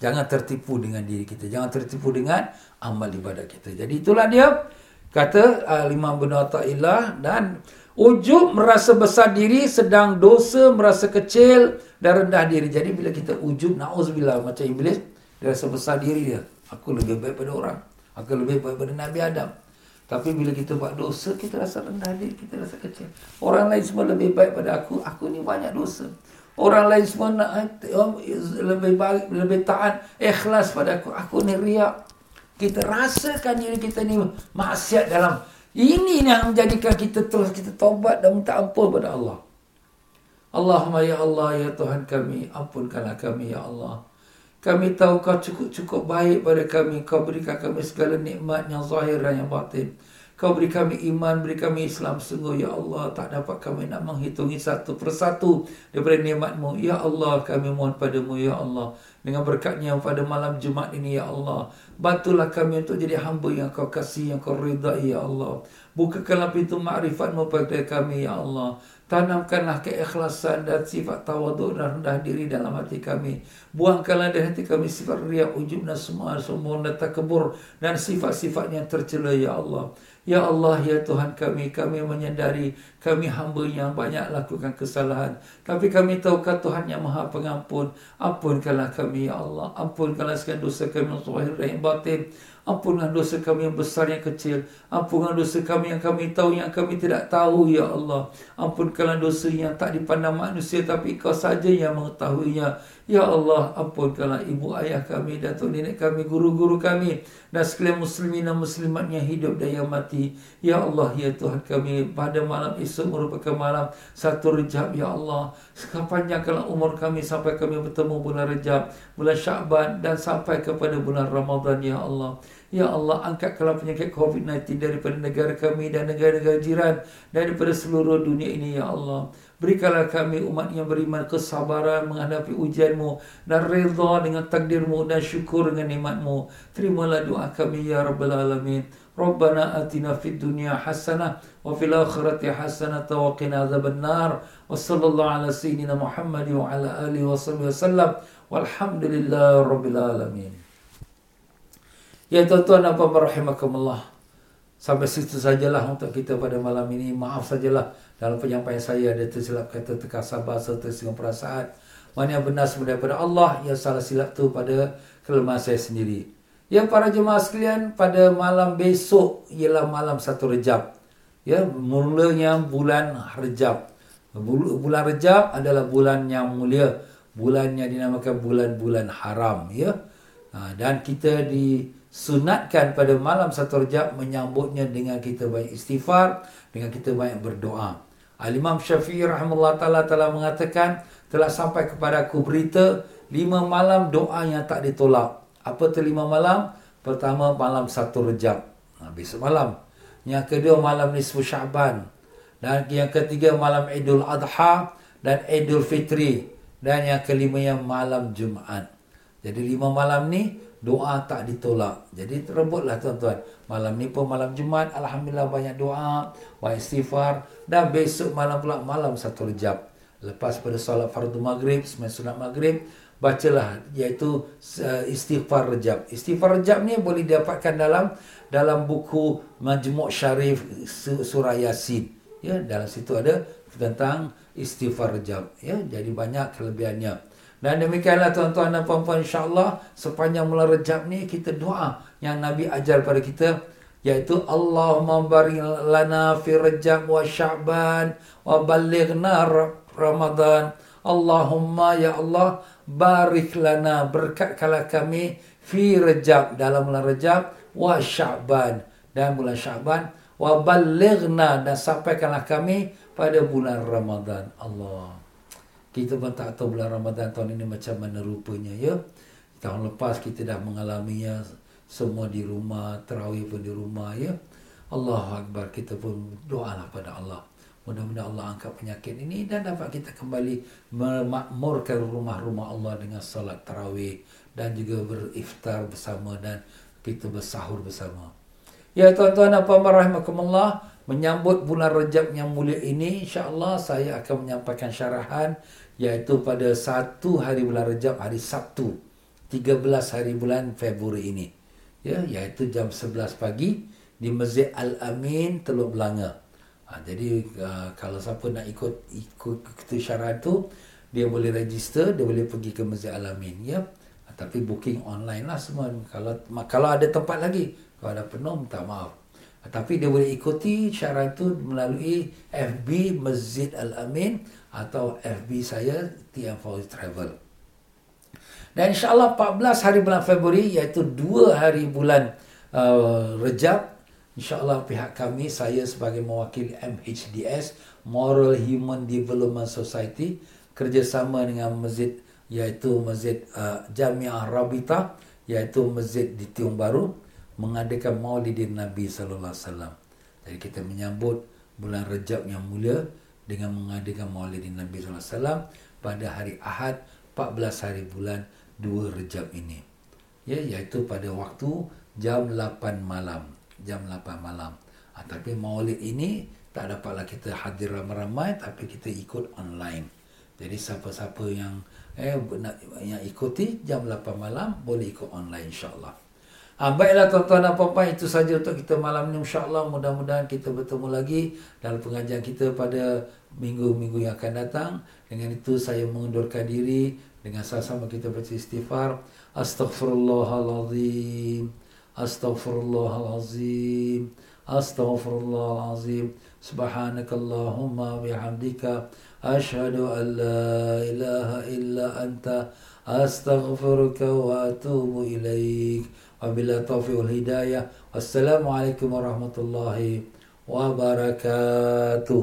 B: Jangan tertipu dengan diri kita. Jangan tertipu dengan amal ibadat kita. Jadi itulah dia. Kata uh, Imam bin Atta'illah. Dan ujub merasa besar diri. Sedang dosa merasa kecil dan rendah diri. Jadi bila kita ujub. Na'udzubillah macam Iblis. Dia rasa besar diri dia. Aku lebih baik pada orang. Aku lebih baik pada Nabi Adam. Tapi bila kita buat dosa, kita rasa rendah diri, kita rasa kecil. Orang lain semua lebih baik pada aku, aku ni banyak dosa. Orang lain semua nak lebih baik, lebih taat, ikhlas pada aku, aku ni riak. Kita rasakan diri kita ni maksiat dalam ini yang menjadikan kita terus kita taubat dan minta ampun pada Allah. Allahumma ya Allah ya Tuhan kami, ampunkanlah kami ya Allah. Kami tahu kau cukup-cukup baik pada kami. Kau berikan kami segala nikmat yang zahir dan yang batin. Kau beri kami iman, beri kami Islam. Sungguh, Ya Allah, tak dapat kami nak menghitungi satu persatu daripada nikmatmu. Ya Allah, kami mohon padamu, Ya Allah. Dengan berkatnya pada malam Jumat ini, Ya Allah. Bantulah kami untuk jadi hamba yang kau kasih, yang kau ridai, Ya Allah. Bukakanlah pintu ma'rifatmu pada kami, Ya Allah. Tanamkanlah keikhlasan dan sifat tawaduk dan rendah diri dalam hati kami. Buangkanlah dari hati kami sifat riak, ujub dan semua sombong dan takabur dan sifat-sifat yang tercela, Ya Allah. Ya Allah, Ya Tuhan kami, kami menyadari kami hamba yang banyak lakukan kesalahan. Tapi kami tahu tahukah Tuhan yang maha pengampun. Ampunkanlah kami, Ya Allah. Ampunkanlah segala dosa kami yang zahir dan batin. Ampunlah dosa kami yang besar yang kecil. Ampunlah dosa kami yang kami tahu yang kami tidak tahu ya Allah. Ampunkanlah dosa yang tak dipandang manusia tapi kau saja yang mengetahuinya. Ya Allah, ampunkanlah ibu ayah kami, datuk nenek kami, guru-guru kami dan sekalian muslimin dan muslimat yang hidup dan yang mati. Ya Allah, ya Tuhan kami, pada malam esok merupakan malam satu rejab, Ya Allah. Panjangkanlah umur kami sampai kami bertemu bulan rejab, bulan syakban dan sampai kepada bulan Ramadan, Ya Allah. Ya Allah, angkatkanlah penyakit COVID-19 daripada negara kami dan negara-negara jiran daripada seluruh dunia ini, Ya Allah. Berikanlah kami umat yang beriman kesabaran menghadapi ujianmu dan reza dengan takdirmu dan syukur dengan nikmatmu. Terimalah doa kami ya Rabbal Alamin. Rabbana atina fid dunya hasanah wa fil akhirati hasanah wa qina adzaban nar. Wa sallallahu ala sayyidina Muhammad wa ala alihi wa sahbihi wasallam. Ya tuan-tuan dan puan-puan rahimakumullah. Sampai situ sajalah untuk kita pada malam ini. Maaf sajalah dalam penyampaian saya ada tersilap kata terkasar bahasa tersinggung perasaan. Mana yang benar sebenarnya daripada Allah, yang salah silap tu pada kelemahan saya sendiri. Ya para jemaah sekalian, pada malam besok ialah malam satu rejab. Ya, mulanya bulan rejab. Bulan rejab adalah bulan yang mulia. Bulan yang dinamakan bulan-bulan haram. Ya, ha, Dan kita di sunatkan pada malam satu rejab menyambutnya dengan kita banyak istighfar, dengan kita banyak berdoa. Al-Imam Syafi'i rahimahullah ta'ala telah mengatakan, telah sampai kepada aku berita, lima malam doa yang tak ditolak. Apa tu lima malam? Pertama, malam satu rejab. Ha, besok malam. Yang kedua, malam nisfu sya'ban. Dan yang ketiga, malam idul adha dan idul fitri. Dan yang kelima, yang malam Jumaat. Jadi lima malam ni, doa tak ditolak. Jadi terebutlah tuan-tuan. Malam ni pun malam Jumaat, alhamdulillah banyak doa, banyak istighfar dan besok malam pula malam satu rejab. Lepas pada solat fardu maghrib, sembahyang sunat maghrib, bacalah iaitu uh, istighfar rejab. Istighfar rejab ni boleh didapatkan dalam dalam buku Majmu' Syarif surah Yasin. Ya, dalam situ ada tentang istighfar rejab. Ya, jadi banyak kelebihannya. Dan demikianlah tuan-tuan dan puan-puan insya-Allah sepanjang bulan Rejab ni kita doa yang Nabi ajar pada kita iaitu Allahumma barik lana fi Rejab wa Sya'ban wa ballighna Ramadan. Allahumma ya Allah barik lana berkatkanlah kami fi Rejab dalam bulan Rejab wa Sya'ban dan bulan Sya'ban wa ballighna dan sampaikanlah kami pada bulan Ramadan. Allah. Kita pun tak tahu bulan Ramadan tahun ini macam mana rupanya ya. Tahun lepas kita dah mengalaminya semua di rumah, terawih pun di rumah ya. Allah Akbar kita pun doalah pada Allah. Mudah-mudahan Allah angkat penyakit ini dan dapat kita kembali memakmurkan rumah-rumah Allah dengan salat tarawih dan juga beriftar bersama dan kita bersahur bersama. Ya tuan-tuan dan puan-puan rahimakumullah, menyambut bulan Rejab yang mulia ini insya-Allah saya akan menyampaikan syarahan iaitu pada satu hari bulan Rejab hari Sabtu 13 hari bulan Februari ini. Ya iaitu jam 11 pagi di Masjid Al-Amin Teluk Belanga. Ha, jadi uh, kalau siapa nak ikut ikut syarat tu dia boleh register dia boleh pergi ke Masjid Al-Amin ya. Ha, tapi booking online lah semua. Kalau kalau ada tempat lagi kalau ada penuh minta maaf tapi dia boleh ikuti syarat itu melalui FB Masjid Al-Amin atau FB saya TM Fauzi Travel. Dan insyaAllah 14 hari bulan Februari iaitu 2 hari bulan uh, Rejab InsyaAllah pihak kami, saya sebagai mewakili MHDS, Moral Human Development Society, kerjasama dengan masjid, iaitu Masjid uh, Jamiah Rabita, iaitu masjid di Tiong Baru, mengadakan maulidin Nabi Sallallahu Alaihi Wasallam. Jadi kita menyambut bulan Rejab yang mulia, dengan mengadakan maulid Nabi SAW pada hari Ahad 14 hari bulan 2 Rejab ini. Ya, iaitu pada waktu jam 8 malam. Jam 8 malam. Ha, tapi maulid ini tak dapatlah kita hadir ramai-ramai tapi kita ikut online. Jadi siapa-siapa yang eh nak yang ikuti jam 8 malam boleh ikut online insya-Allah. Ha, baiklah tuan-tuan dan puan-puan itu saja untuk kita malam ini insya-Allah mudah-mudahan kita bertemu lagi dalam pengajian kita pada minggu-minggu yang akan datang. Dengan itu saya mengundurkan diri dengan sama-sama kita baca istighfar. Astaghfirullahalazim. Astaghfirullahalazim. Astaghfirullahalazim. Subhanakallahumma bihamdika asyhadu an la ilaha illa anta astaghfiruka wa atubu وبالله التوفيق والهداية. والسلام عليكم ورحمة الله وبركاته.